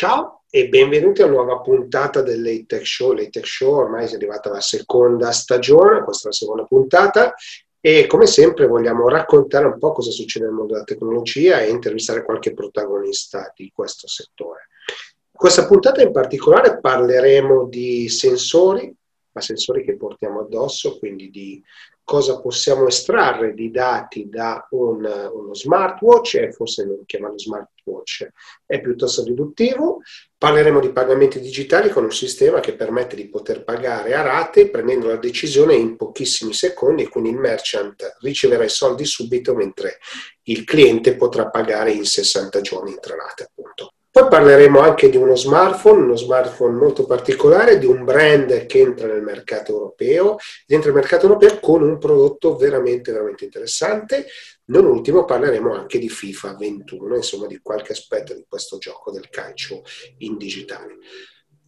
Ciao e benvenuti a una nuova puntata dell'Atech Show. L'Atech Show ormai è arrivata alla seconda stagione, questa è la seconda puntata e come sempre vogliamo raccontare un po' cosa succede nel mondo della tecnologia e intervistare qualche protagonista di questo settore. In questa puntata in particolare parleremo di sensori, ma sensori che portiamo addosso, quindi di cosa possiamo estrarre di dati da un, uno smartwatch, e forse non chiamarlo smartwatch è piuttosto riduttivo. Parleremo di pagamenti digitali con un sistema che permette di poter pagare a rate prendendo la decisione in pochissimi secondi quindi il merchant riceverà i soldi subito mentre il cliente potrà pagare in 60 giorni in tre rate appunto. Poi parleremo anche di uno smartphone, uno smartphone molto particolare, di un brand che entra nel mercato europeo, entra nel mercato europeo con un prodotto veramente, veramente interessante. Non ultimo parleremo anche di FIFA 21, insomma di qualche aspetto di questo gioco del calcio in digitale.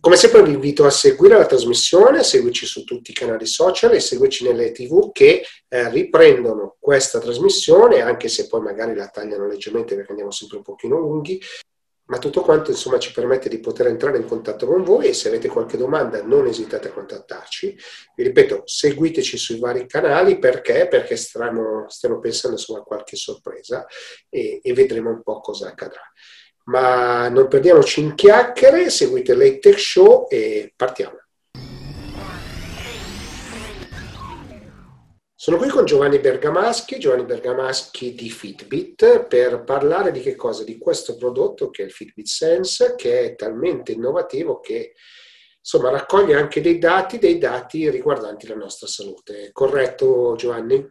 Come sempre vi invito a seguire la trasmissione, seguirci su tutti i canali social e seguirci nelle tv che eh, riprendono questa trasmissione, anche se poi magari la tagliano leggermente perché andiamo sempre un pochino lunghi, ma tutto quanto insomma ci permette di poter entrare in contatto con voi e se avete qualche domanda non esitate a contattarci. Vi ripeto, seguiteci sui vari canali perché? Perché stiamo, stiamo pensando insomma, a qualche sorpresa e, e, vedremo un po' cosa accadrà. Ma non perdiamoci in chiacchiere, seguite l'Atech Show e partiamo. Sono qui con Giovanni Bergamaschi, Giovanni Bergamaschi di Fitbit, per parlare di che cosa? Di questo prodotto che è il Fitbit Sense, che è talmente innovativo che insomma raccoglie anche dei dati, dei dati riguardanti la nostra salute. Corretto Giovanni?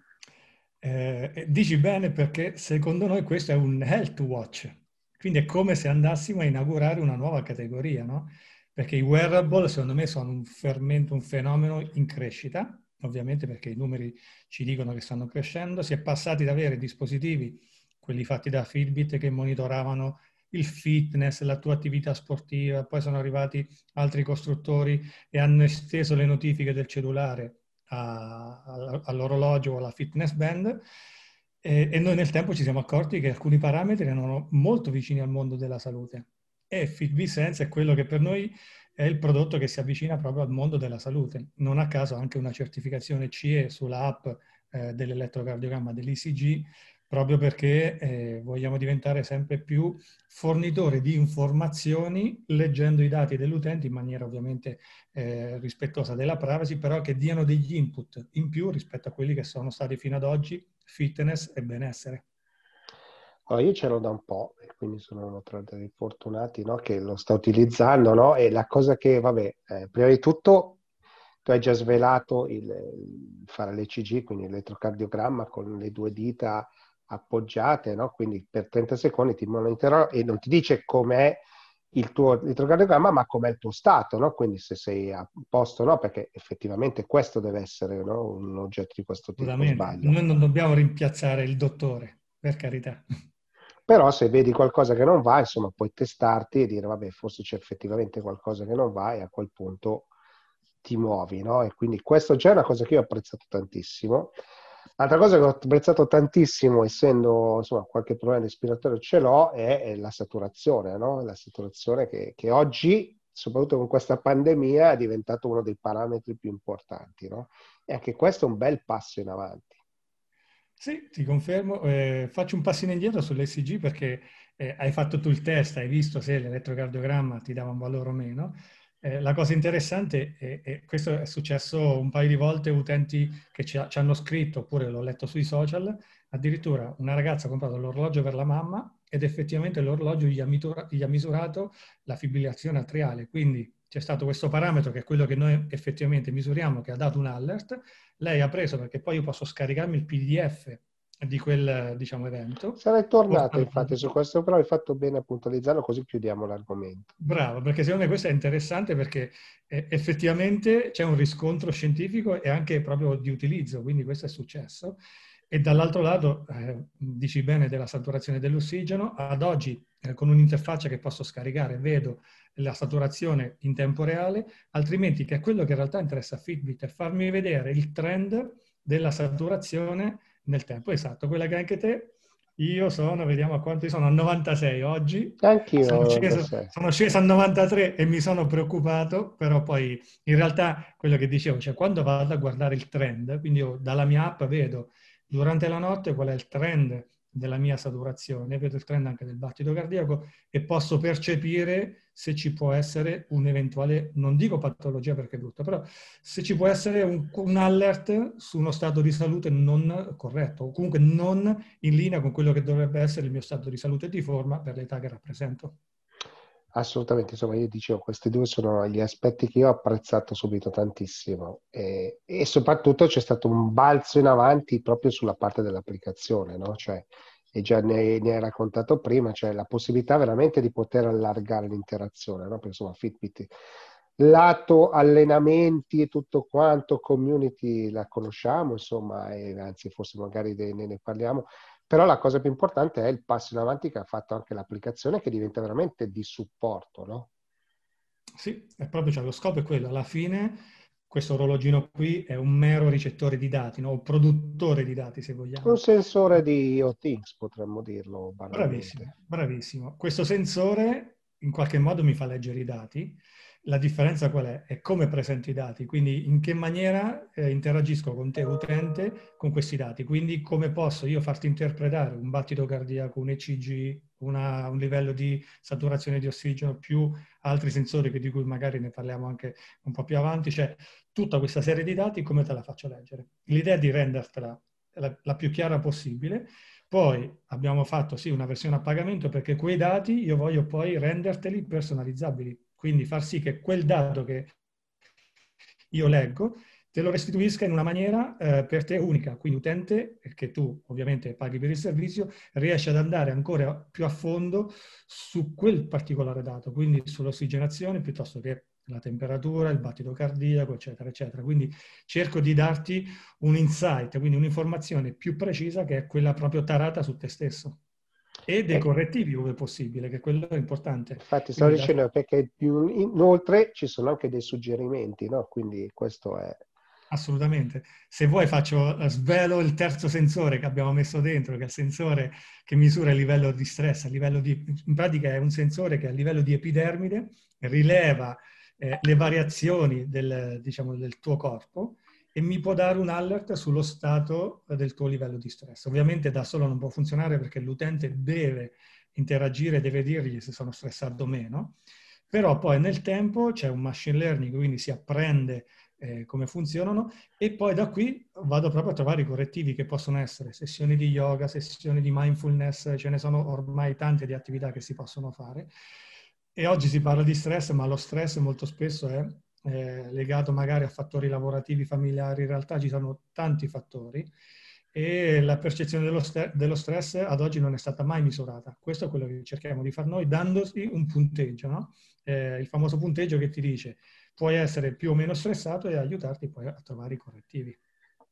Eh, dici bene perché secondo noi questo è un health watch, quindi è come se andassimo a inaugurare una nuova categoria, no? Perché i wearable secondo me sono un fermento, un fenomeno in crescita ovviamente perché i numeri ci dicono che stanno crescendo, si è passati ad avere dispositivi, quelli fatti da Fitbit, che monitoravano il fitness, la tua attività sportiva, poi sono arrivati altri costruttori e hanno esteso le notifiche del cellulare a, a, all'orologio o alla fitness band. E, e, noi nel tempo ci siamo accorti che alcuni parametri erano molto vicini al mondo della salute. E Fitbit Sense è quello che per noi è il prodotto che si avvicina proprio al mondo della salute. Non a caso anche una certificazione CE sulla app eh, dell'elettrocardiogramma dell'ECG, proprio perché eh, vogliamo diventare sempre più fornitori di informazioni leggendo i dati dell'utente in maniera ovviamente eh, rispettosa della privacy, però che diano degli input in più rispetto a quelli che sono stati fino ad oggi fitness e benessere. Allora, io ce l'ho da un po', e quindi sono tra dei fortunati no, che lo sta utilizzando, no? E la cosa che, vabbè, eh, prima di tutto tu hai già svelato il, il fare l'ECG, quindi l'elettrocardiogramma con le due dita appoggiate, no? Quindi per 30 secondi ti monitorerà e non ti dice com'è il tuo elettrocardiogramma, ma com'è il tuo stato, no? Quindi se sei a posto, no? Perché effettivamente questo deve essere no? un oggetto di questo tipo. Noi non dobbiamo rimpiazzare il dottore, per carità. Però se vedi qualcosa che non va, insomma, puoi testarti e dire, vabbè, forse c'è effettivamente qualcosa che non va e a quel punto ti muovi, no? E quindi questo già è una cosa che io ho apprezzato tantissimo. L'altra cosa che ho apprezzato tantissimo, essendo insomma qualche problema respiratorio ce l'ho, è, è la saturazione, no? La saturazione che, che, oggi, soprattutto con questa pandemia, è diventato uno dei parametri più importanti, no? E anche questo è un bel passo in avanti. Sì, ti confermo. Eh, faccio un passino indietro sull'ECG perché eh, hai fatto tu il test, hai visto se l'elettrocardiogramma ti dava un valore o meno. Eh, la cosa interessante, e questo è successo un paio di volte, utenti che ci, ci, hanno scritto, oppure l'ho letto sui social, addirittura una ragazza ha comprato l'orologio per la mamma ed effettivamente l'orologio gli ha, mitura, gli ha misurato la fibrillazione atriale. Quindi c'è stato questo parametro che è quello che noi effettivamente misuriamo, che ha dato un alert, lei ha preso perché poi io posso scaricarmi il PDF di quel diciamo, evento. Sarei tornato infatti su questo, però hai fatto bene a puntualizzarlo così chiudiamo l'argomento. Bravo, perché secondo me questo è interessante perché eh, effettivamente c'è un riscontro scientifico e anche proprio di utilizzo, quindi questo è successo. E dall'altro lato, eh, dici bene della saturazione dell'ossigeno, ad oggi eh, con un'interfaccia che posso scaricare vedo la saturazione in tempo reale, altrimenti che è quello che in realtà interessa a Fitbit, è farmi vedere il trend della saturazione nel tempo. Esatto, quella che anche te Io sono, vediamo a quanto sono, a 96 oggi. Anch'io. Sono sceso, sono sceso, a 93 e mi sono preoccupato, però poi in realtà quello che dicevo, cioè quando vado a guardare il trend, quindi io dalla mia app vedo durante la notte qual è il trend della mia saturazione, vedo il trend anche del battito cardiaco e posso percepire se ci può essere un'eventuale, non dico patologia perché è brutto, però se ci può essere un, un, alert su uno stato di salute non corretto o comunque non in linea con quello che dovrebbe essere il mio stato di salute di forma per l'età che rappresento. Assolutamente, insomma, io dicevo, questi due sono gli aspetti che io ho apprezzato subito tantissimo e, e soprattutto c'è stato un balzo in avanti proprio sulla parte dell'applicazione, no? Cioè, e già ne, ne hai raccontato prima, cioè la possibilità veramente di poter allargare l'interazione, no? Perché insomma Fitbit, lato allenamenti e tutto quanto, community la conosciamo, insomma, e anzi forse magari ne, ne parliamo, però la cosa più importante è il passo in avanti che ha fatto anche l'applicazione che diventa veramente di supporto, no? Sì, è proprio cioè, lo scopo è quello. Alla fine questo orologino qui è un mero ricettore di dati, no? un produttore di dati se vogliamo. Un sensore di IoT, potremmo dirlo. Bravissimo, bravissimo. Questo sensore in qualche modo mi fa leggere i dati la differenza qual è? È come presento i dati, quindi in che maniera eh, interagisco con te utente con questi dati, quindi come posso io farti interpretare un battito cardiaco, un ECG, una, un livello di saturazione di ossigeno più altri sensori di cui magari ne parliamo anche un po' più avanti, cioè tutta questa serie di dati come te la faccio leggere? L'idea è di rendertela la, la più chiara possibile, poi abbiamo fatto sì una versione a pagamento perché quei dati io voglio poi renderteli personalizzabili quindi far sì che quel dato che io leggo te lo restituisca in una maniera eh, per te unica, quindi utente, che tu ovviamente paghi per il servizio, riesci ad andare ancora più a fondo su quel particolare dato, quindi sull'ossigenazione piuttosto che la temperatura, il battito cardiaco, eccetera, eccetera. Quindi cerco di darti un insight, quindi un'informazione più precisa che è quella proprio tarata su te stesso. E dei correttivi ove possibile, che quello è importante. Infatti stavo Quindi dicendo perché più inoltre ci sono anche dei suggerimenti, no? Quindi questo è... Assolutamente. Se vuoi faccio, eh, svelo il terzo sensore che abbiamo messo dentro, che è il sensore che misura il livello di stress, a livello di, in pratica è un sensore che a livello di epidermide rileva eh, le variazioni del, diciamo, del tuo corpo e mi può dare un alert sullo stato del tuo livello di stress. Ovviamente da solo non può funzionare perché l'utente deve interagire, deve dirgli se sono stressato o meno, però poi nel tempo c'è un machine learning, quindi si apprende eh, come funzionano e poi da qui vado proprio a trovare i correttivi che possono essere sessioni di yoga, sessioni di mindfulness, ce ne sono ormai tante di attività che si possono fare. E oggi si parla di stress, ma lo stress molto spesso è eh, legato magari a fattori lavorativi, familiari, in realtà ci sono tanti fattori e la percezione dello, st- dello, stress ad oggi non è stata mai misurata. Questo è quello che cerchiamo di fare noi, dandosi un punteggio, no? eh, il famoso punteggio che ti dice puoi essere più o meno stressato e aiutarti poi a trovare i correttivi.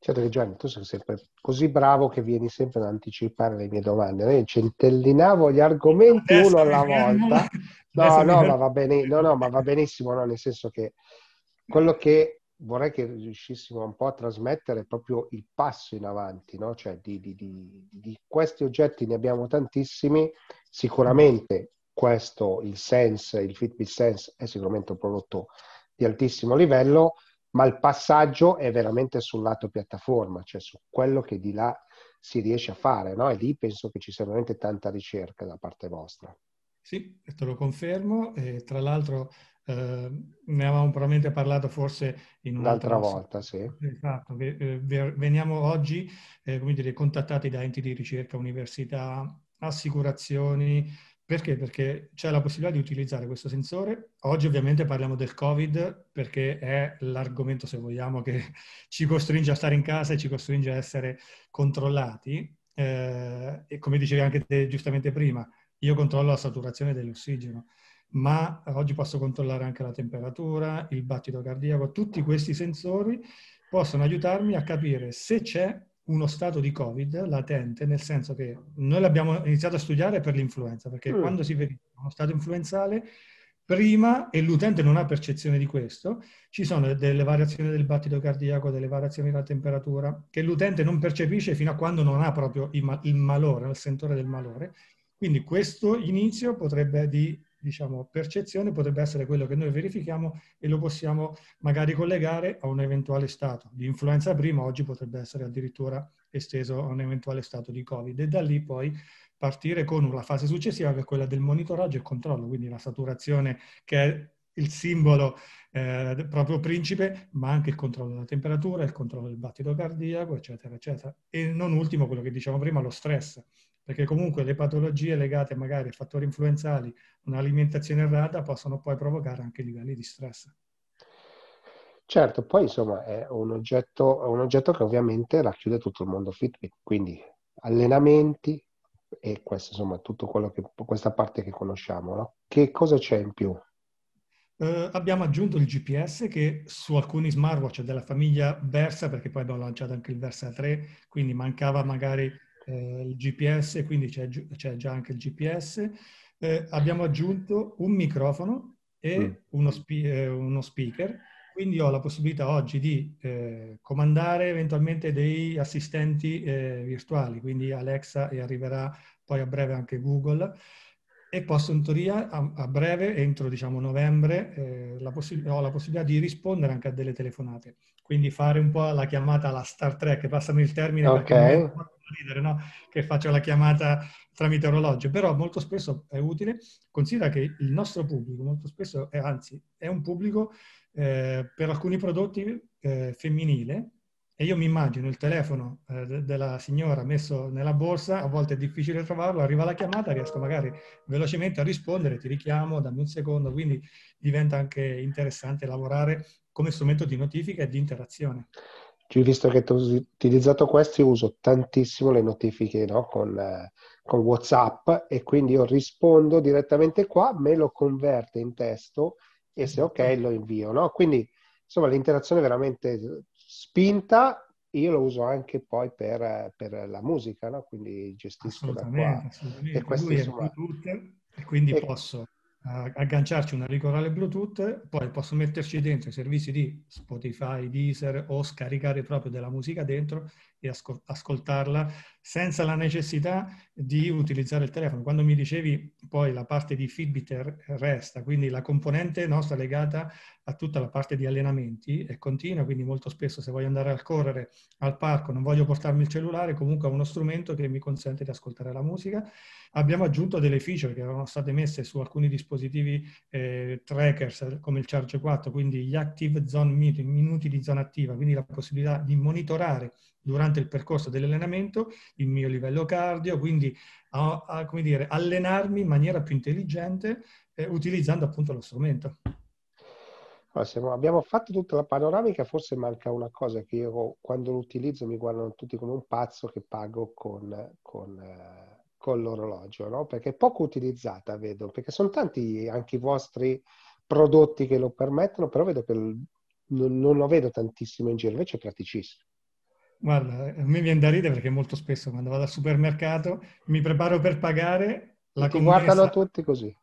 Certo che Gianni, tu sei sempre così bravo che vieni sempre ad anticipare le mie domande. Io centellinavo gli argomenti Adesso uno alla volta. No, no, ma va bene, no, no, ma va benissimo, no? nel senso che quello che vorrei che riuscissimo un po' a trasmettere è proprio il passo in avanti, no? Cioè di, di, di, di questi oggetti ne abbiamo tantissimi, sicuramente questo, il Sense, il Fitbit Sense è sicuramente un prodotto di altissimo livello, ma il passaggio è veramente sul lato piattaforma, cioè su quello che di là si riesce a fare, no? E lì penso che ci sia veramente tanta ricerca da parte vostra. Sì, te lo confermo. E tra l'altro eh, ne avevamo probabilmente parlato forse in un'altra volta, sì. Esatto, eh, veniamo oggi, eh, come dire, contattati da enti di ricerca, università, assicurazioni, perché? Perché c'è la possibilità di utilizzare questo sensore. Oggi ovviamente parliamo del Covid perché è l'argomento, se vogliamo, che ci costringe a stare in casa e ci costringe a essere controllati. Eh, e come dicevi anche te giustamente prima, io controllo la saturazione dell'ossigeno, ma oggi posso controllare anche la temperatura, il battito cardiaco. Tutti questi sensori possono aiutarmi a capire se c'è uno stato di Covid latente, nel senso che noi l'abbiamo iniziato a studiare per l'influenza, perché mm. quando si verifica uno stato influenzale prima, e l'utente non ha percezione di questo, ci sono delle variazioni del battito cardiaco, delle variazioni della temperatura, che l'utente non percepisce fino a quando non ha proprio il, malore, il sentore del malore. Quindi questo inizio potrebbe di diciamo, percezione potrebbe essere quello che noi verifichiamo e lo possiamo magari collegare a un eventuale stato di influenza prima, oggi potrebbe essere addirittura esteso a un eventuale stato di Covid e da lì poi partire con la fase successiva che è quella del monitoraggio e controllo, quindi la saturazione che è il simbolo eh, proprio principe, ma anche il controllo della temperatura, il controllo del battito cardiaco, eccetera, eccetera. E non ultimo quello che diciamo prima, lo stress, perché comunque le patologie legate magari a fattori influenzali, un'alimentazione errata, possono poi provocare anche livelli di stress. Certo, poi insomma è un oggetto, un oggetto che ovviamente racchiude tutto il mondo Fitbit, quindi allenamenti, e questo insomma tutto quello che questa parte che conosciamo, no? Che cosa c'è in più? Uh, abbiamo aggiunto il GPS che su alcuni smartwatch della famiglia Versa, perché poi abbiamo lanciato anche il Versa 3, quindi mancava magari eh, il GPS, quindi c'è, c'è, già anche il GPS. Eh, abbiamo aggiunto un microfono e mm. uno, spe- eh, uno, speaker, quindi ho la possibilità oggi di eh, comandare eventualmente dei assistenti eh, virtuali, quindi Alexa e arriverà poi a breve anche Google e posso in teoria a, a breve, entro diciamo novembre, eh, la possi- ho la possibilità di rispondere anche a delle telefonate. Quindi fare un po' la chiamata alla Star Trek, passami il termine okay. perché ridere, no? che faccio la chiamata tramite orologio, però molto spesso è utile. Considera che il nostro pubblico molto spesso, è, anzi, è un pubblico eh, per alcuni prodotti eh, femminile, e io mi immagino il telefono eh, de- della signora messo nella borsa, a volte è difficile trovarlo, arriva la chiamata, riesco magari velocemente a rispondere, ti richiamo, dammi un secondo, quindi diventa anche interessante lavorare come strumento di notifica e di interazione. Visto che tu hai utilizzato questi, uso tantissimo le notifiche no? con, eh, con WhatsApp e quindi io rispondo direttamente qua, me lo converte in testo e se ok lo invio. No? Quindi insomma l'interazione è veramente spinta, io lo uso anche poi per, per la musica, no? quindi gestisco da qua. E questo insomma... e quindi e... posso agganciarci una ricorale Bluetooth, poi posso metterci dentro i servizi di Spotify, Deezer o scaricare proprio della musica dentro e ascol- ascoltarla senza la necessità di utilizzare il telefono. Quando mi dicevi poi la parte di Fitbit resta, quindi la componente nostra legata a tutta la parte di allenamenti è continua, quindi molto spesso se voglio andare a correre al parco, non voglio portarmi il cellulare, comunque ho uno strumento che mi consente di ascoltare la musica. Abbiamo aggiunto delle feature che erano state messe su alcuni dispositivi eh, trackers come il Charge 4, quindi gli Active Zone Meeting, minuti di zona attiva, quindi la possibilità di monitorare durante il percorso dell'allenamento il mio livello cardio, quindi a, a, come dire, allenarmi in maniera più intelligente eh, utilizzando appunto lo strumento. Allora, abbiamo fatto tutta la panoramica, forse manca una cosa che io quando lo utilizzo mi guardano tutti come un pazzo che pago con, con, eh, con l'orologio, no? perché è poco utilizzata, vedo, perché sono tanti anche i vostri prodotti che lo permettono, però vedo che non, non lo vedo tantissimo in giro, invece è praticissimo. Guarda, a me viene da ridere perché molto spesso quando vado al supermercato mi preparo per pagare la Ti guardano tutti così.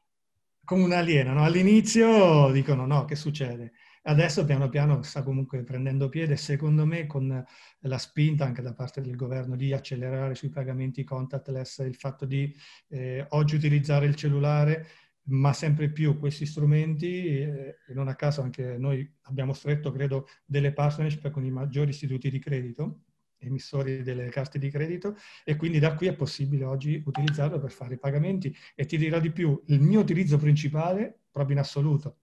Come un alieno, no? All'inizio dicono no, che succede? Adesso piano piano sta comunque prendendo piede, secondo me con la spinta anche da parte del governo di accelerare sui pagamenti contactless, il fatto di eh, oggi utilizzare il cellulare ma sempre più questi strumenti, eh, e non a caso anche noi abbiamo stretto, credo, delle partnership con i maggiori istituti di credito, emissori delle carte di credito, e quindi da qui è possibile oggi utilizzarlo per fare i pagamenti. E ti dirò di più, il mio utilizzo principale, proprio in assoluto,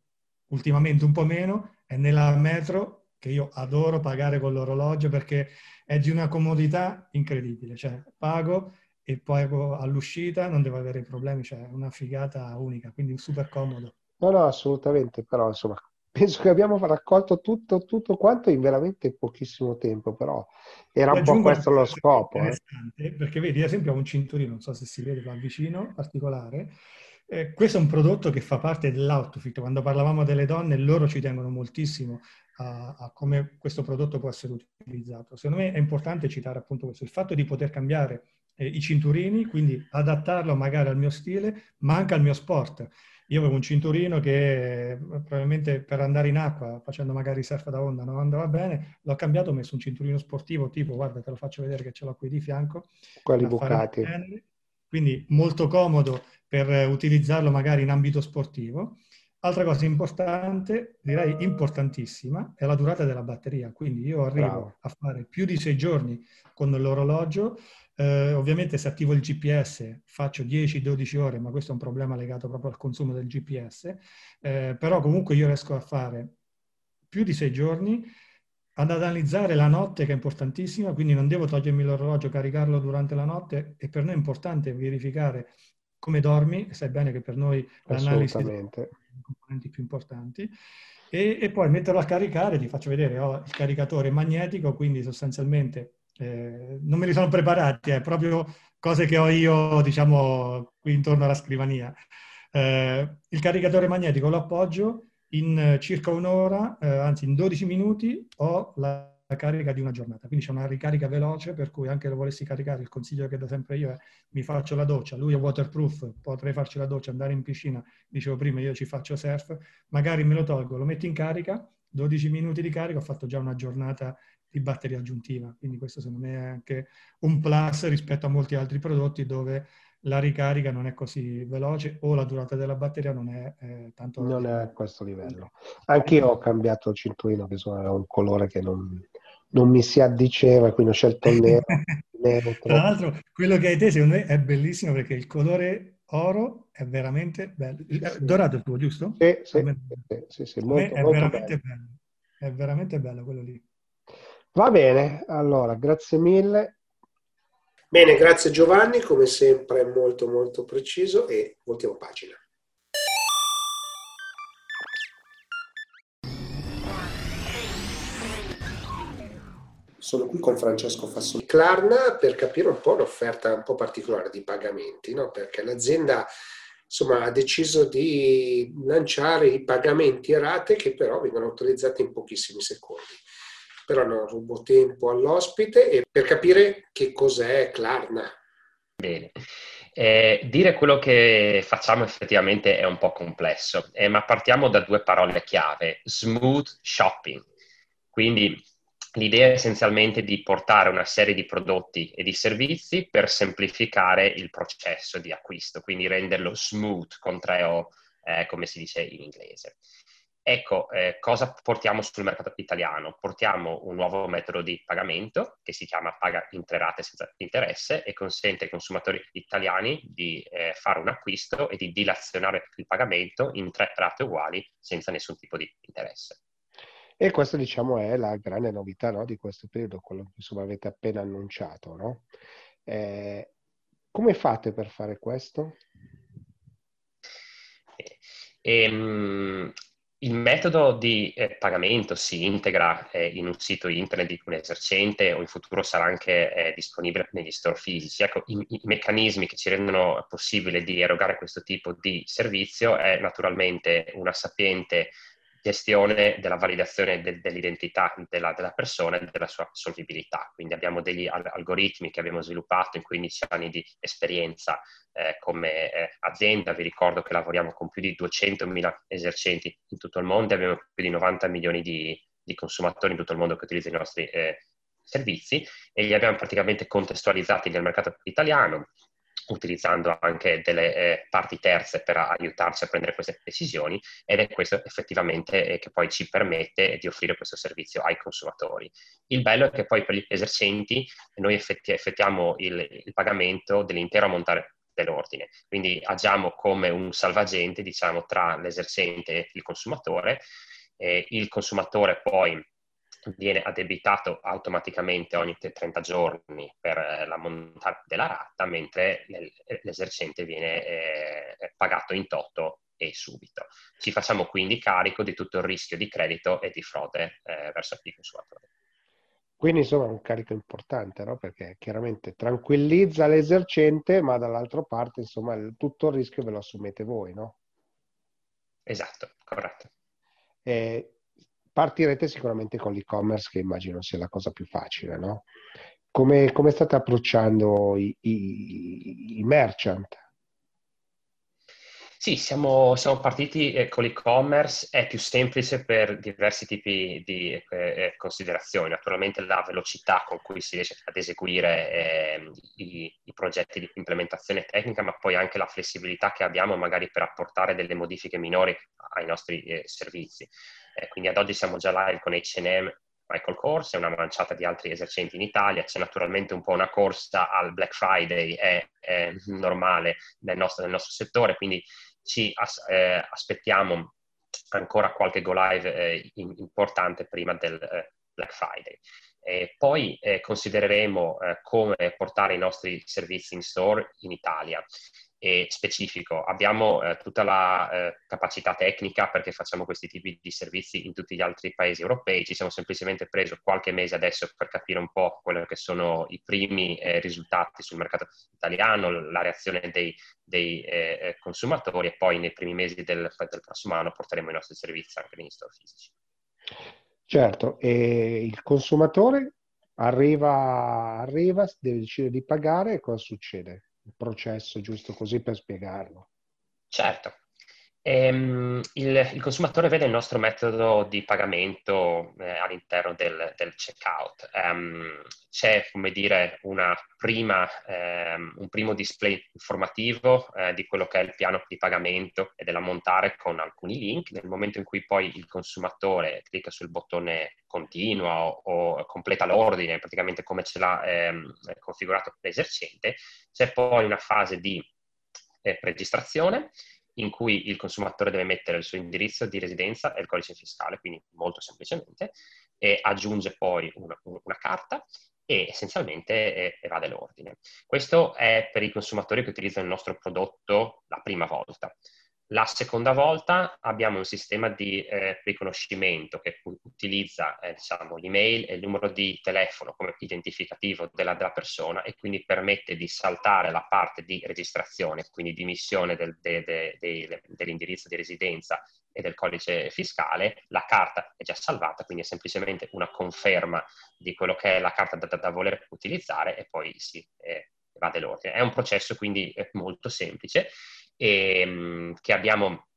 ultimamente un po' meno, è nella metro, che io adoro pagare con l'orologio perché è di una comodità incredibile, cioè pago e poi all'uscita non devo avere problemi, cioè una figata unica, quindi super comodo. No, no, assolutamente, però insomma, penso che abbiamo raccolto tutto, tutto quanto in veramente pochissimo tempo, però era un po' questo lo scopo. Eh. Perché vedi, ad esempio, ho un cinturino, non so se si vede qua vicino, particolare. Eh, questo è un prodotto che fa parte dell'outfit. Quando parlavamo delle donne, loro ci tengono moltissimo a, a, come questo prodotto può essere utilizzato. Secondo me è importante citare appunto questo, il fatto di poter cambiare eh, i cinturini, quindi adattarlo magari al mio stile, ma anche al mio sport. Io avevo un cinturino che eh, probabilmente per andare in acqua, facendo magari surf da onda, non andava bene, l'ho cambiato, ho messo un cinturino sportivo tipo, guarda, te lo faccio vedere che ce l'ho qui di fianco. Quelli bucati. Quindi molto comodo per utilizzarlo magari in ambito sportivo. Altra cosa importante, direi importantissima, è la durata della batteria. Quindi io arrivo Bravo. a fare più di sei giorni con l'orologio eh, ovviamente se attivo il GPS faccio 10-12 ore, ma questo è un problema legato proprio al consumo del GPS, eh, però comunque io riesco a fare più di 6 giorni ad analizzare la notte che è importantissima, quindi non devo togliermi l'orologio, caricarlo durante la notte e per noi è importante verificare come dormi, sai bene che per noi l'analisi è uno dei componenti più importanti, e, e, poi metterlo a caricare, ti faccio vedere, ho il caricatore magnetico, quindi sostanzialmente eh, non me li sono preparati, è proprio cose che ho io, diciamo, qui intorno alla scrivania. Eh, il caricatore magnetico lo appoggio in circa un'ora, eh, anzi in 12 minuti, ho la carica di una giornata. Quindi c'è una ricarica veloce, per cui anche lo volessi caricare, il consiglio che do sempre io è mi faccio la doccia, lui è waterproof, potrei farci la doccia, andare in piscina, dicevo prima, io ci faccio surf, magari me lo tolgo, lo metto in carica, 12 minuti di carica, ho fatto già una giornata di batteria aggiuntiva. Quindi questo secondo me è anche un plus rispetto a molti altri prodotti dove la ricarica non è così veloce o la durata della batteria non è eh, tanto... Non è a questo livello. Anch'io ho cambiato il cinturino che era un colore che non, non mi si addiceva, quindi ho scelto il nero. nero Tra l'altro, quello che hai te secondo me è bellissimo perché il colore oro è veramente bello. Sì, sì. Dorato il tuo, giusto? Sì, sì, sì, sì molto, è molto veramente bello. bello. È veramente bello quello lì. Va bene, allora, grazie mille. Bene, grazie Giovanni, come sempre molto molto preciso e voltiamo pagina. Sono qui con Francesco Fassoni Klarna per capire un po' l'offerta un po' particolare di pagamenti, no? perché l'azienda insomma, ha deciso di lanciare i pagamenti a rate che però vengono autorizzati in pochissimi secondi però non rubo tempo all'ospite e per capire che cos'è Klarna. Bene. Eh, dire quello che facciamo effettivamente è un po' complesso, eh, ma partiamo da due parole chiave, smooth shopping. Quindi l'idea è essenzialmente di portare una serie di prodotti e di servizi per semplificare il processo di acquisto, quindi renderlo smooth con tre O, eh, come si dice in inglese. Ecco, eh, cosa portiamo sul mercato italiano? Portiamo un nuovo metodo di pagamento che si chiama paga in tre rate senza interesse e consente ai consumatori italiani di eh, fare un acquisto e di dilazionare il pagamento in tre rate uguali senza nessun tipo di interesse. E questa diciamo è la grande novità no, di questo periodo, quello che insomma, avete appena annunciato. No? Eh, come fate per fare questo? Ehm, il metodo di eh, pagamento si integra eh, in un sito internet di un esercente o in futuro sarà anche eh, disponibile negli store fisici. Ecco, i, i, meccanismi che ci rendono possibile di erogare questo tipo di servizio è naturalmente una sapiente gestione della validazione de- dell'identità della, della, persona e della sua solvibilità. Quindi abbiamo degli al- algoritmi che abbiamo sviluppato in 15 anni di esperienza eh, come eh, azienda. Vi ricordo che lavoriamo con più di 200.000 esercenti in tutto il mondo e abbiamo più di 90 milioni di, di consumatori in tutto il mondo che utilizzano i nostri eh, servizi e li abbiamo praticamente contestualizzati nel mercato italiano utilizzando anche delle eh, parti terze per aiutarci a prendere queste decisioni ed è questo effettivamente eh, che poi ci permette di offrire questo servizio ai consumatori. Il bello è che poi per gli esercenti noi effetti- effettiamo il, il pagamento dell'intero ammontare dell'ordine, quindi agiamo come un salvagente diciamo tra l'esercente e il consumatore. Eh, il consumatore poi viene addebitato automaticamente ogni 30 giorni per eh, la montata della rata, mentre l'esercente viene eh, pagato in toto e subito. Ci facciamo quindi carico di tutto il rischio di credito e di frode eh, verso i consumatori. Quindi insomma è un carico importante, no? perché chiaramente tranquillizza l'esercente, ma dall'altra parte insomma tutto il rischio ve lo assumete voi, no? Esatto, corretto. Eh, partirete sicuramente con l'e-commerce che immagino sia la cosa più facile, no? come, come state approcciando i, i, i merchant? Sì, siamo, siamo partiti eh, con l'e-commerce, è più semplice per diversi tipi di eh, eh, considerazioni. Naturalmente la velocità con cui si riesce ad eseguire eh, i, i, progetti di implementazione tecnica, ma poi anche la flessibilità che abbiamo magari per apportare delle modifiche minori ai nostri eh, servizi. Eh, quindi ad oggi siamo già live con H&M, Michael Kors e una manciata di altri esercenti in Italia. C'è naturalmente un po' una corsa al Black Friday, è, è normale nel nostro, nel nostro settore, quindi ci as- eh, aspettiamo ancora qualche go live eh, in- importante prima del eh, Black Friday. E poi eh, considereremo eh, come portare i nostri servizi in store in Italia specifico. Abbiamo eh, tutta la eh, capacità tecnica perché facciamo questi tipi di servizi in tutti gli altri paesi europei. Ci siamo semplicemente preso qualche mese adesso per capire un po' quelli che sono i primi eh, risultati sul mercato italiano, la reazione dei, dei eh, eh, consumatori e poi nei primi mesi del, del, prossimo anno porteremo i nostri servizi anche negli store fisici. Certo, e il consumatore arriva, arriva, deve decidere di pagare cosa succede? Processo, giusto così per spiegarlo. Certo. Ehm, il, il, consumatore vede il nostro metodo di pagamento eh, all'interno del, del checkout. Um, c'è, come dire, prima, um, un primo display informativo eh, di quello che è il piano di pagamento e dell'ammontare con alcuni link. Nel momento in cui poi il consumatore clicca sul bottone continua o, o completa l'ordine, praticamente come ce l'ha ehm, configurato l'esercente, c'è poi una fase di eh, registrazione in cui il consumatore deve mettere il suo indirizzo di residenza e il codice fiscale, quindi molto semplicemente, e aggiunge poi una, una carta e essenzialmente evade l'ordine. Questo è per i consumatori che utilizzano il nostro prodotto la prima volta. La seconda volta abbiamo un sistema di eh, riconoscimento che utilizza eh, diciamo, l'email e il numero di telefono come identificativo della, della, persona e quindi permette di saltare la parte di registrazione, quindi di emissione del, de, de, de, dell'indirizzo di residenza e del codice fiscale. La carta è già salvata, quindi è semplicemente una conferma di quello che è la carta da, da voler utilizzare e poi si eh, va dell'ordine. È un processo quindi eh, molto semplice e, ehm, che abbiamo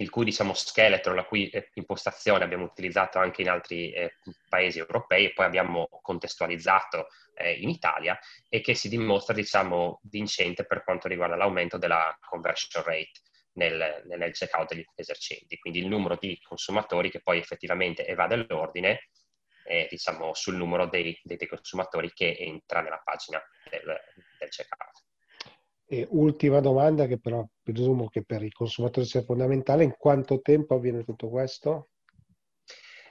il cui diciamo, scheletro, la cui eh, impostazione abbiamo utilizzato anche in altri eh, paesi europei e poi abbiamo contestualizzato eh, in Italia e che si dimostra diciamo, vincente per quanto riguarda l'aumento della conversion rate nel, nel checkout degli esercenti, quindi il numero di consumatori che poi effettivamente evade l'ordine diciamo, sul numero dei, dei consumatori che entra nella pagina del, del checkout. E ultima domanda che però presumo che per i consumatori sia fondamentale, in quanto tempo avviene tutto questo?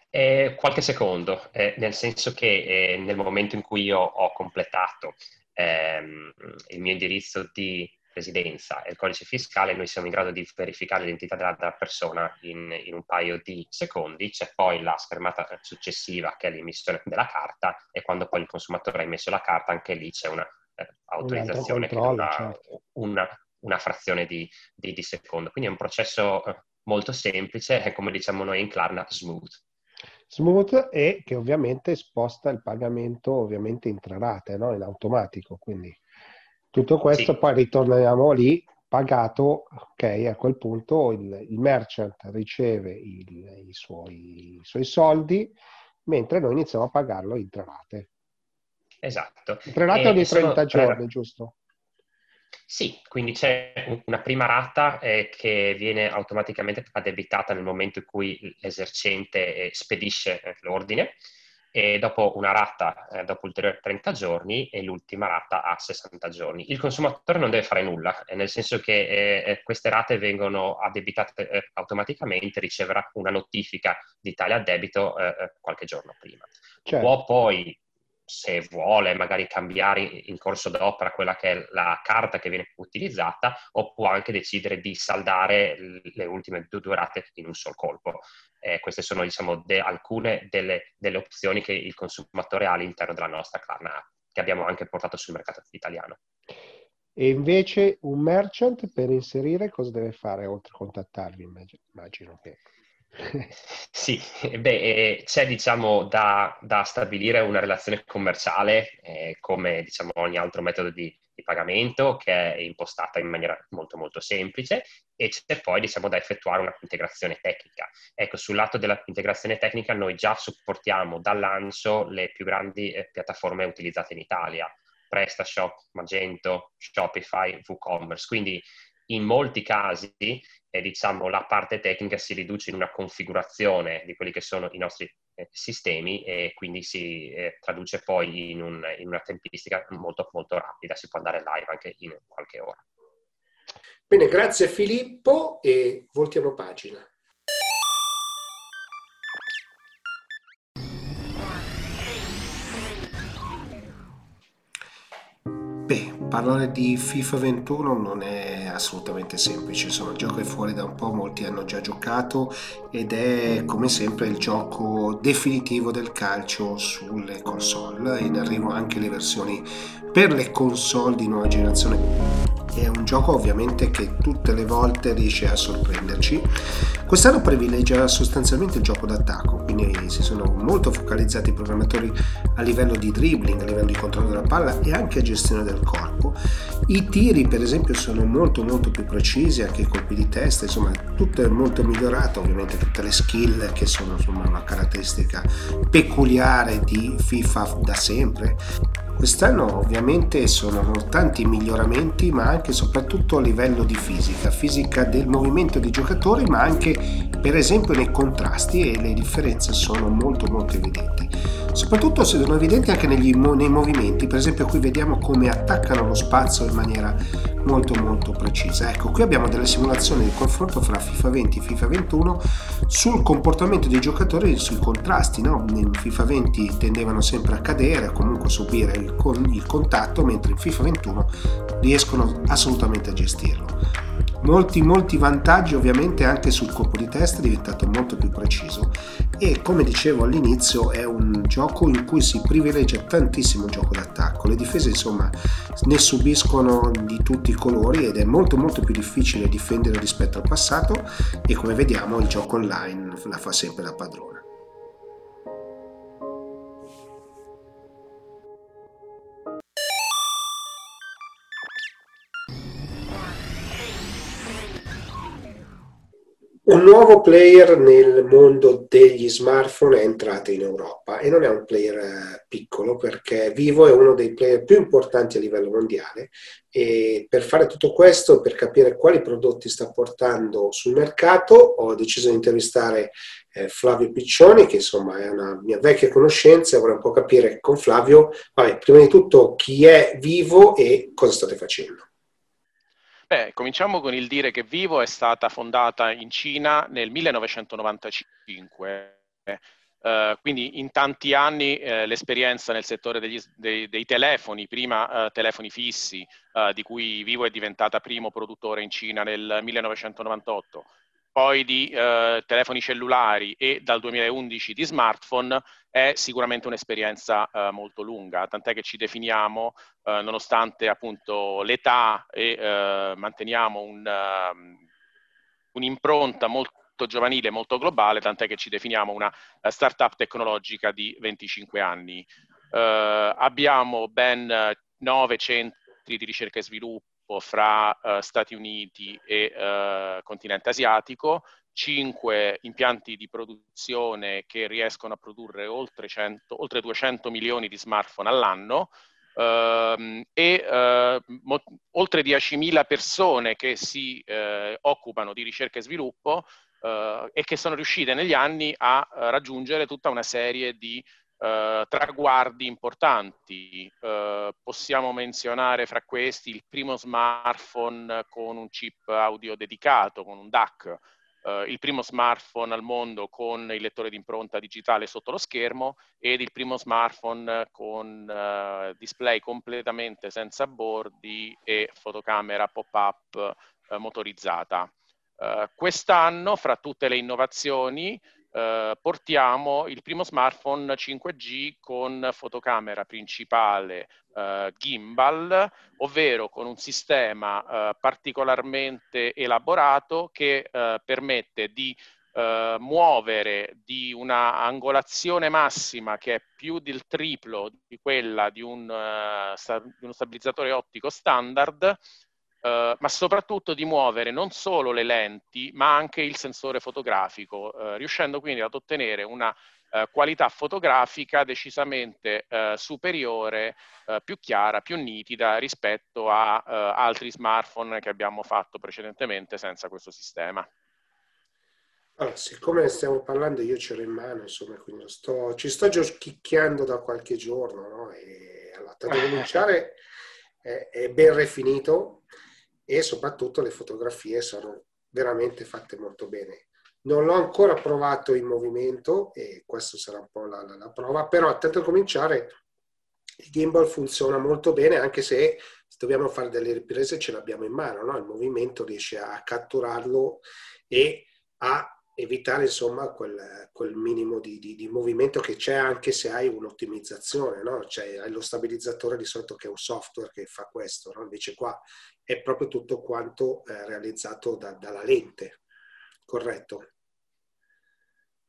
Eh, qualche secondo, eh, nel senso che eh, nel momento in cui io ho completato ehm, il mio indirizzo di residenza e il codice fiscale, noi siamo in grado di verificare l'identità della, della persona in, in, un paio di secondi. C'è poi la schermata successiva che è l'emissione della carta e quando poi il consumatore ha emesso la carta, anche lì c'è una eh, autorizzazione che dura certo. una, una, frazione di, di, di, secondo. Quindi è un processo eh, molto semplice come diciamo noi in Klarna smooth. Smooth e che ovviamente sposta il pagamento ovviamente in tre rate, no? in automatico. Quindi tutto questo sì. poi ritorniamo lì pagato, ok, a quel punto il, il merchant riceve il, i, suoi, i, suoi, soldi, mentre noi iniziamo a pagarlo in tre rate. Esatto. Tre rate ogni 30 sono, giorni, giusto? Sì, quindi c'è una prima rata eh, che viene automaticamente addebitata nel momento in cui l'esercente eh, spedisce eh, l'ordine e dopo una rata eh, dopo ulteriori 30 giorni e l'ultima rata a 60 giorni. Il consumatore non deve fare nulla, eh, nel senso che eh, queste rate vengono addebitate automaticamente, riceverà una notifica di tale addebito qualche giorno prima. Certo. Può poi se vuole magari cambiare in corso d'opera quella che è la carta che viene utilizzata o può anche decidere di saldare le ultime due rate in un sol colpo. Eh, queste sono diciamo, de- alcune delle, delle, opzioni che il consumatore ha all'interno della nostra Klarna app, che abbiamo anche portato sul mercato italiano. E invece un merchant per inserire cosa deve fare oltre a contattarvi? Immagino che... Sì, beh, c'è diciamo da, da, stabilire una relazione commerciale eh, come diciamo ogni altro metodo di, di, pagamento che è impostata in maniera molto molto semplice e c'è poi diciamo da effettuare un'integrazione tecnica. Ecco, sul lato dell'integrazione tecnica noi già supportiamo dal lancio le più grandi eh, piattaforme utilizzate in Italia, PrestaShop, Magento, Shopify, WooCommerce, quindi in molti casi eh, diciamo, la parte tecnica si riduce in una configurazione di quelli che sono i nostri eh, sistemi e quindi si eh, traduce poi in, un, in, una tempistica molto, molto rapida, si può andare live anche in qualche ora. Bene, grazie Filippo e voltiamo pagina. Parlare di FIFA 21 non è assolutamente semplice, insomma il gioco è fuori da un po', molti hanno già giocato ed è come sempre il gioco definitivo del calcio sulle console, in arrivo anche le versioni per le console di nuova generazione è un gioco ovviamente che tutte le volte riesce a sorprenderci. Quest'anno privilegia sostanzialmente il gioco d'attacco, quindi si sono molto focalizzati i programmatori a livello di dribbling, a livello di controllo della palla e anche a gestione del corpo. I tiri per esempio sono molto molto più precisi, anche i colpi di testa, insomma tutto è molto migliorato, ovviamente tutte le skill che sono insomma una caratteristica peculiare di FIFA da sempre Quest'anno ovviamente sono tanti miglioramenti, ma anche e soprattutto a livello di fisica, fisica del movimento dei giocatori, ma anche per esempio nei contrasti e le differenze sono molto molto evidenti. Soprattutto sono evidenti anche negli, nei movimenti, per esempio qui vediamo come attaccano lo spazio in maniera molto molto precisa. Ecco, qui abbiamo delle simulazioni di confronto fra FIFA 20 e FIFA 21 sul comportamento dei giocatori e sui contrasti. No? In FIFA 20 tendevano sempre a cadere, a comunque subire il, il contatto, mentre in FIFA 21 riescono assolutamente a gestirlo. Molti, molti vantaggi ovviamente anche sul colpo di testa è diventato molto più preciso e come dicevo all'inizio è un gioco in cui si privilegia tantissimo il gioco d'attacco. Le difese insomma ne subiscono di tutti i colori ed è molto molto più difficile difendere rispetto al passato e come vediamo il gioco online la fa sempre da padrone. Un nuovo player nel mondo degli smartphone è entrato in Europa e non è un player eh, piccolo perché Vivo è uno dei player più importanti a livello mondiale e per fare tutto questo, per capire quali prodotti sta portando sul mercato, ho deciso di intervistare eh, Flavio Piccioni che insomma è una mia vecchia conoscenza e vorrei un po' capire con Flavio, vabbè, prima di tutto chi è Vivo e cosa state facendo. Beh, cominciamo con il dire che Vivo è stata fondata in Cina nel 1995. Uh, quindi in tanti anni uh, l'esperienza nel settore degli, dei, dei, telefoni, prima uh, telefoni fissi, di cui Vivo è diventata primo produttore in Cina nel 1998, poi di eh, telefoni cellulari e dal 2011 di smartphone è sicuramente un'esperienza eh, molto lunga, tant'è che ci definiamo, eh, nonostante appunto l'età e eh, manteniamo un, uh, un'impronta molto giovanile, molto globale, tant'è che ci definiamo una uh, startup tecnologica di 25 anni. Uh, abbiamo ben nove centri di ricerca e sviluppo fra uh, Stati Uniti e continente asiatico, cinque impianti di produzione che riescono a produrre oltre, 100, oltre 200 milioni di smartphone all'anno uh, e uh, mo- oltre 10.000 persone che si uh, occupano di ricerca e sviluppo e che sono riuscite negli anni a raggiungere tutta una serie di Uh, traguardi importanti. Uh, possiamo menzionare fra questi il primo smartphone con un chip audio dedicato, con un DAC, uh, il primo smartphone al mondo con il lettore di impronta digitale sotto lo schermo ed il primo smartphone con display completamente senza bordi e fotocamera pop-up motorizzata. quest'anno, fra tutte le innovazioni, eh, portiamo il primo smartphone 5G con fotocamera principale eh, gimbal, ovvero con un sistema eh, particolarmente elaborato che eh, permette di eh, muovere di una angolazione massima che è più del triplo di quella di, un, uh, sta- di uno stabilizzatore ottico standard, Uh, ma soprattutto di muovere non solo le lenti, ma anche il sensore fotografico, uh, riuscendo quindi ad ottenere una uh, qualità fotografica decisamente superiore, più chiara, più nitida rispetto a altri smartphone che abbiamo fatto precedentemente senza questo sistema. Allora, siccome stiamo parlando, io ce l'ho in mano, insomma, quindi sto, ci sto giochicchiando da qualche giorno, no? E allora, tanto cominciare è, è ben rifinito e soprattutto le fotografie sono veramente fatte molto bene. Non l'ho ancora provato in movimento e questa sarà un po' la, la, la prova, però tanto cominciare il gimbal funziona molto bene anche se dobbiamo fare delle riprese ce l'abbiamo in mano, no? il movimento riesce a catturarlo e a evitare insomma quel, quel minimo di, di, di, movimento che c'è anche se hai un'ottimizzazione, no? Cioè hai lo stabilizzatore di solito che è un software che fa questo, no? Invece qua è proprio tutto quanto eh, realizzato da, dalla lente, corretto?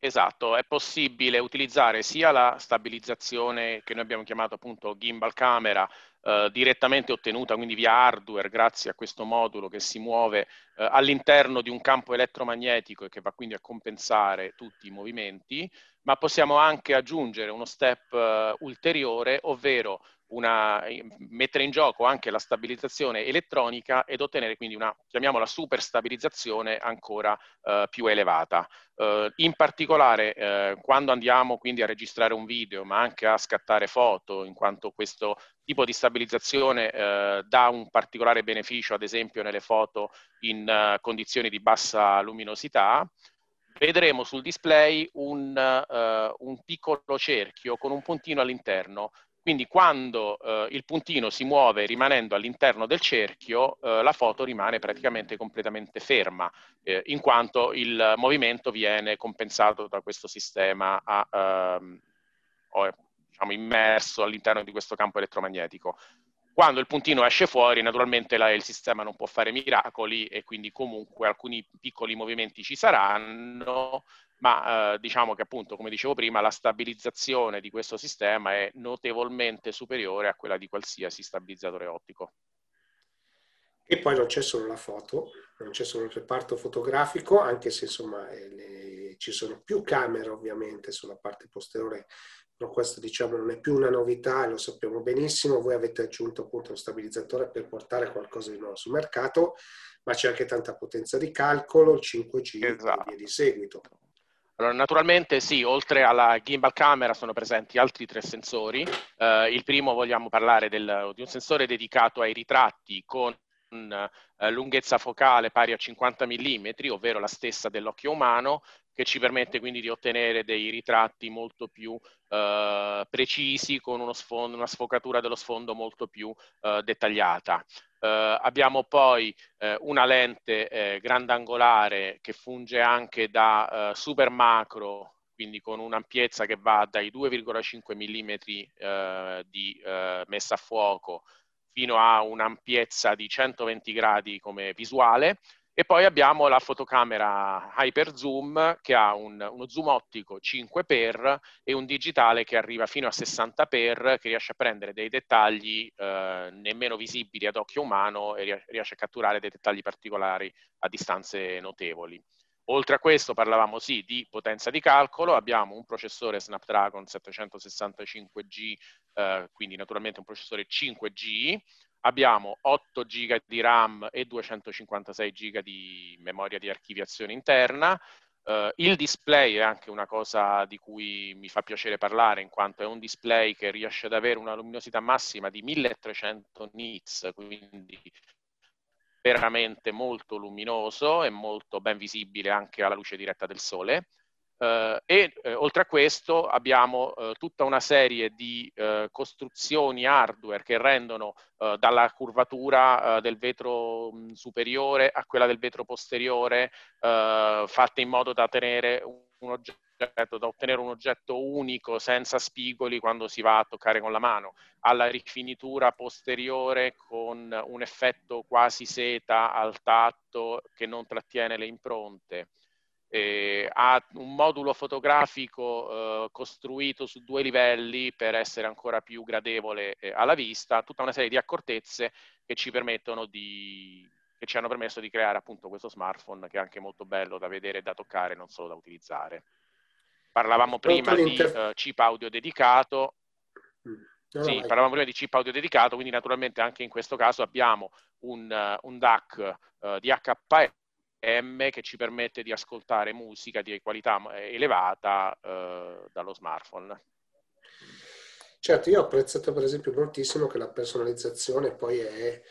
Esatto, è possibile utilizzare sia la stabilizzazione che noi abbiamo chiamato appunto gimbal camera eh, direttamente ottenuta quindi via hardware grazie a questo modulo che si muove eh, all'interno di un campo elettromagnetico e che va quindi a compensare tutti i movimenti, ma possiamo anche aggiungere uno step uh, ulteriore, ovvero una, mettere in gioco anche la stabilizzazione elettronica ed ottenere quindi una, chiamiamola super stabilizzazione ancora uh, più elevata. Uh, in particolare uh, quando andiamo quindi a registrare un video ma anche a scattare foto, in quanto questo tipo di stabilizzazione dà un particolare beneficio ad esempio nelle foto in condizioni di bassa luminosità, vedremo sul display un, uh, un, piccolo cerchio con un puntino all'interno. Quindi quando uh, il puntino si muove rimanendo all'interno del cerchio, uh, la foto rimane praticamente completamente ferma, eh, in quanto il movimento viene compensato da questo sistema a, ehm, o, diciamo, immerso all'interno di questo campo elettromagnetico. Quando il puntino esce fuori, naturalmente la, il sistema non può fare miracoli e quindi comunque alcuni piccoli movimenti ci saranno, ma eh, diciamo che appunto, come dicevo prima, la stabilizzazione di questo sistema è notevolmente superiore a quella di qualsiasi stabilizzatore ottico. E poi non c'è solo la foto, non c'è solo il reparto fotografico, anche se insomma eh, le, ci sono più camere ovviamente sulla parte posteriore però questo diciamo non è più una novità, lo sappiamo benissimo, voi avete aggiunto appunto lo stabilizzatore per portare qualcosa di nuovo sul mercato, ma c'è anche tanta potenza di calcolo, il 5G esatto. e via di seguito. Allora, naturalmente sì, oltre alla gimbal camera sono presenti altri tre sensori. Uh, il primo vogliamo parlare del, di un sensore dedicato ai ritratti con uh, lunghezza focale pari a 50 mm, ovvero la stessa dell'occhio umano, che ci permette quindi di ottenere dei ritratti molto più eh, precisi con sfondo, una sfocatura dello sfondo molto più eh, dettagliata. Eh, abbiamo poi eh, una lente eh, grandangolare che funge anche da eh, super macro quindi con un'ampiezza che va dai 2,5 mm di messa a fuoco fino a un'ampiezza di 120 gradi come visuale e poi abbiamo la fotocamera Hyper Zoom che ha un, uno zoom ottico 5x e un digitale che arriva fino a 60x che riesce a prendere dei dettagli eh, nemmeno visibili ad occhio umano e riesce a catturare dei dettagli particolari a distanze notevoli. Oltre a questo parlavamo sì di potenza di calcolo, abbiamo un processore Snapdragon 765G, eh, quindi naturalmente un processore 5G, abbiamo 8 GB di RAM e 256 GB di memoria di archiviazione interna. Uh, il display è anche una cosa di cui mi fa piacere parlare, in quanto è un display che riesce ad avere una luminosità massima di 1300 nits, quindi veramente molto luminoso e molto ben visibile anche alla luce diretta del sole. Uh, e uh, oltre a questo abbiamo uh, tutta una serie di costruzioni hardware che rendono dalla curvatura del vetro mh, superiore a quella del vetro posteriore fatte in modo da tenere un oggetto, da ottenere un oggetto unico senza spigoli quando si va a toccare con la mano, alla rifinitura posteriore con un effetto quasi seta al tatto che non trattiene le impronte eh, ha un modulo fotografico eh, costruito su due livelli per essere ancora più gradevole eh, alla vista, tutta una serie di accortezze che ci permettono di che ci hanno permesso di creare appunto questo smartphone che è anche molto bello da vedere da toccare, non solo da utilizzare. Parlavamo prima di uh, chip audio dedicato. Mm. No, sì, parlavamo prima di chip audio dedicato, quindi naturalmente anche in questo caso abbiamo un, uh, un DAC uh, di HPE M che ci permette di ascoltare musica di qualità eh, elevata eh, dallo smartphone. Certo, io ho apprezzato per esempio moltissimo che la personalizzazione poi è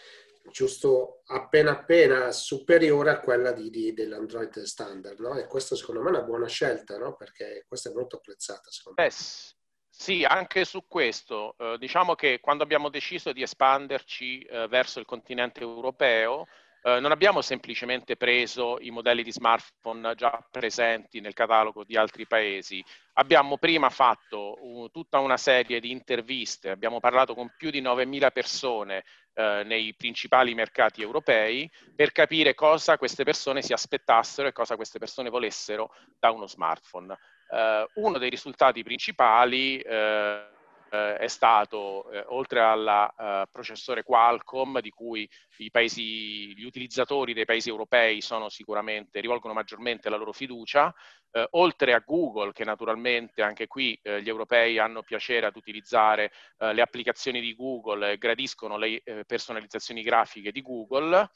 giusto appena appena superiore a quella di, di, dell'Android standard, no? E questa secondo me è una buona scelta, no? Perché questa è molto apprezzata, secondo me. sì, anche su questo. Eh, diciamo che quando abbiamo deciso di espanderci eh, verso il continente europeo, eh, non abbiamo semplicemente preso i modelli di smartphone già presenti nel catalogo di altri paesi, abbiamo prima fatto uh, tutta una serie di interviste, abbiamo parlato con più di 9.000 persone eh, nei principali mercati europei per capire cosa queste persone si aspettassero e cosa queste persone volessero da uno smartphone. Eh, uno dei risultati principali eh, è stato, eh, oltre al eh, processore Qualcomm, di cui paesi, gli utilizzatori dei paesi europei sono sicuramente, rivolgono maggiormente la loro fiducia, eh, oltre a Google, che naturalmente anche qui eh, gli europei hanno piacere ad utilizzare eh, le applicazioni di Google e gradiscono le personalizzazioni grafiche di Google,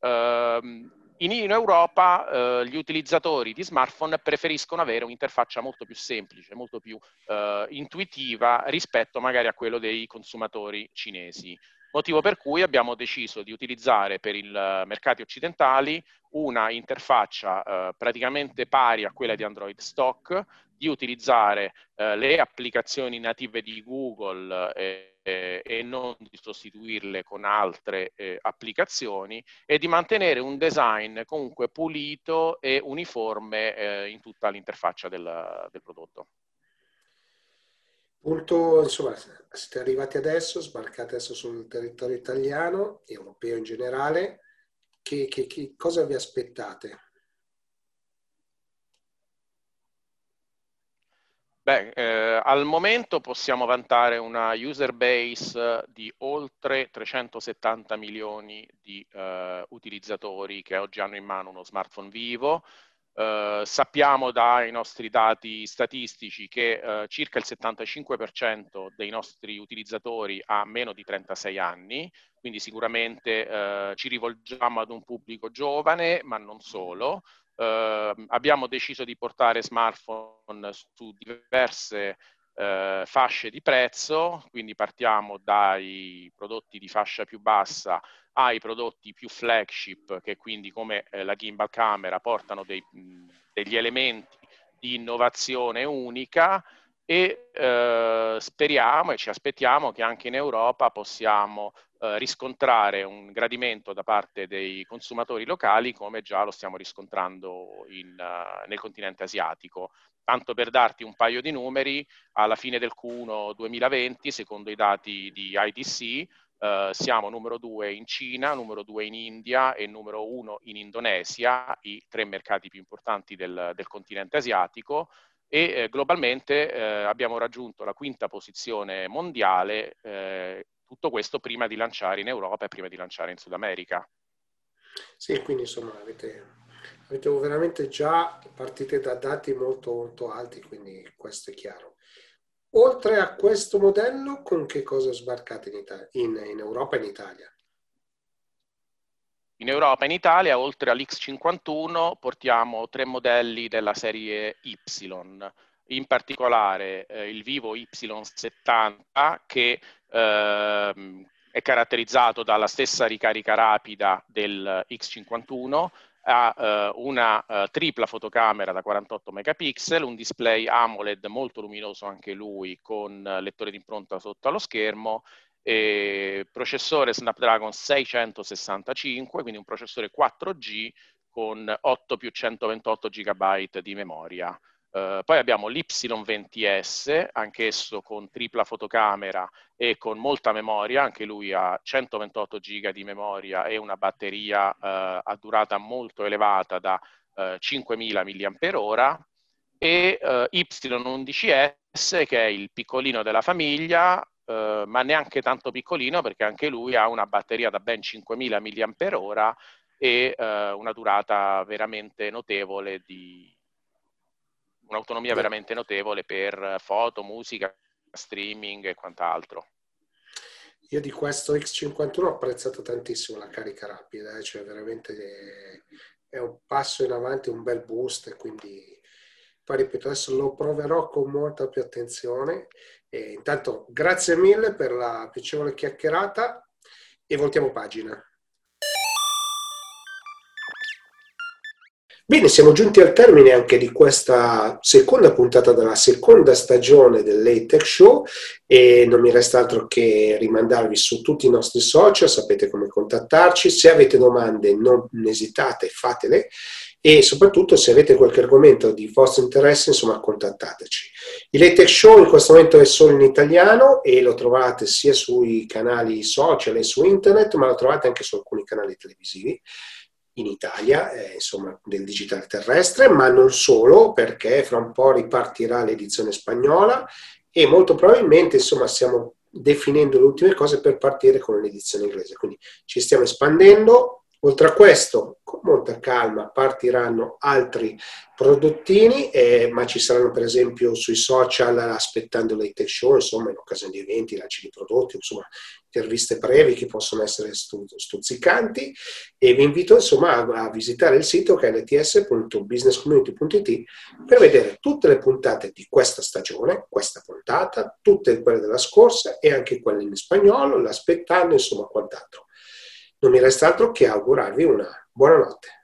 ehm, in, in Europa eh, gli utilizzatori di smartphone preferiscono avere un'interfaccia molto più semplice, molto più eh, intuitiva rispetto magari a quello dei consumatori cinesi. Motivo per cui abbiamo deciso di utilizzare per i mercati occidentali una interfaccia eh, praticamente pari a quella di Android Stock, di utilizzare eh, le applicazioni native di Google eh, e non di sostituirle con altre eh, applicazioni e di mantenere un design comunque pulito e uniforme eh, in tutta l'interfaccia del, del prodotto. Punto, insomma, siete arrivati adesso, sbarcate adesso sul territorio italiano, europeo in generale, che, che, che cosa vi aspettate? Beh, eh, al momento possiamo vantare una user base di oltre 370 milioni di eh, utilizzatori che oggi hanno in mano uno smartphone vivo. Eh, sappiamo dai nostri dati statistici che eh, circa il 75% dei nostri utilizzatori ha meno di 36 anni, quindi sicuramente eh, ci rivolgiamo ad un pubblico giovane, ma non solo. Eh, abbiamo deciso di portare smartphone su diverse eh, fasce di prezzo, quindi partiamo dai prodotti di fascia più bassa ai prodotti più flagship che quindi come eh, la gimbal camera portano dei, degli elementi di innovazione unica e eh, speriamo e ci aspettiamo che anche in Europa possiamo eh, riscontrare un gradimento da parte dei consumatori locali come già lo stiamo riscontrando in, uh, nel continente asiatico. Tanto per darti un paio di numeri, alla fine del Q1 2020, secondo i dati di IDC, uh, eh, siamo numero due in Cina, numero due in India e numero uno in Indonesia, i tre mercati più importanti del, del continente asiatico e eh, globalmente eh, abbiamo raggiunto la quinta posizione mondiale eh, tutto questo prima di lanciare in Europa e prima di lanciare in Sud America. Sì, quindi insomma avete, avete veramente già partite da dati molto, molto alti, quindi questo è chiaro. Oltre a questo modello, con che cosa sbarcate in, Italia, in, in Europa e in Italia? In Europa e in Italia, oltre all'X51, portiamo tre modelli della serie Y in particolare eh, il Vivo Y70 che eh, è caratterizzato dalla stessa ricarica rapida del X51, ha eh, una eh, tripla fotocamera da 48 megapixel, un display AMOLED molto luminoso anche lui con lettore di impronta sotto allo schermo e processore Snapdragon 665, quindi un processore 4G con 8 più 128 GB di memoria. Uh, poi abbiamo l'Y20S, anch'esso con tripla fotocamera e con molta memoria, anche lui ha 128 GB di memoria e una batteria uh, a durata molto elevata da eh, 5000 mAh e eh, Y11S che è il piccolino della famiglia, ma neanche tanto piccolino perché anche lui ha una batteria da ben 5000 mAh e una durata veramente notevole di un'autonomia veramente notevole per foto, musica, streaming e quant'altro. Io di questo X51 ho apprezzato tantissimo la carica rapida, eh? cioè veramente è un passo in avanti, un bel boost, e quindi poi ripeto, adesso lo proverò con molta più attenzione. E intanto grazie mille per la piacevole chiacchierata e voltiamo pagina. Bene, siamo giunti al termine anche di questa seconda puntata della seconda stagione del Late Show e non mi resta altro che rimandarvi su tutti i nostri social, sapete come contattarci, se avete domande non esitate, fatele e soprattutto se avete qualche argomento di vostro interesse, insomma, contattateci. Il Late Show in questo momento è solo in italiano e lo trovate sia sui canali social e su internet, ma lo trovate anche su alcuni canali televisivi in Italia, eh, insomma, del digitale terrestre, ma non solo, perché fra un po' ripartirà l'edizione spagnola e molto probabilmente, insomma, stiamo definendo le ultime cose per partire con l'edizione inglese. Quindi ci stiamo espandendo, Oltre a questo, con molta calma partiranno altri prodottini, eh, ma ci saranno per esempio sui social aspettando le tech show, insomma in occasione di eventi, lanci di prodotti, insomma interviste brevi che possono essere stuzzicanti e vi invito insomma a, a visitare il sito che è lts.businesscommunity.it per vedere tutte le puntate di questa stagione, questa puntata, tutte quelle della scorsa e anche quelle in spagnolo, l'aspettando, insomma quant'altro. Non mi resta altro che augurarvi una buona notte.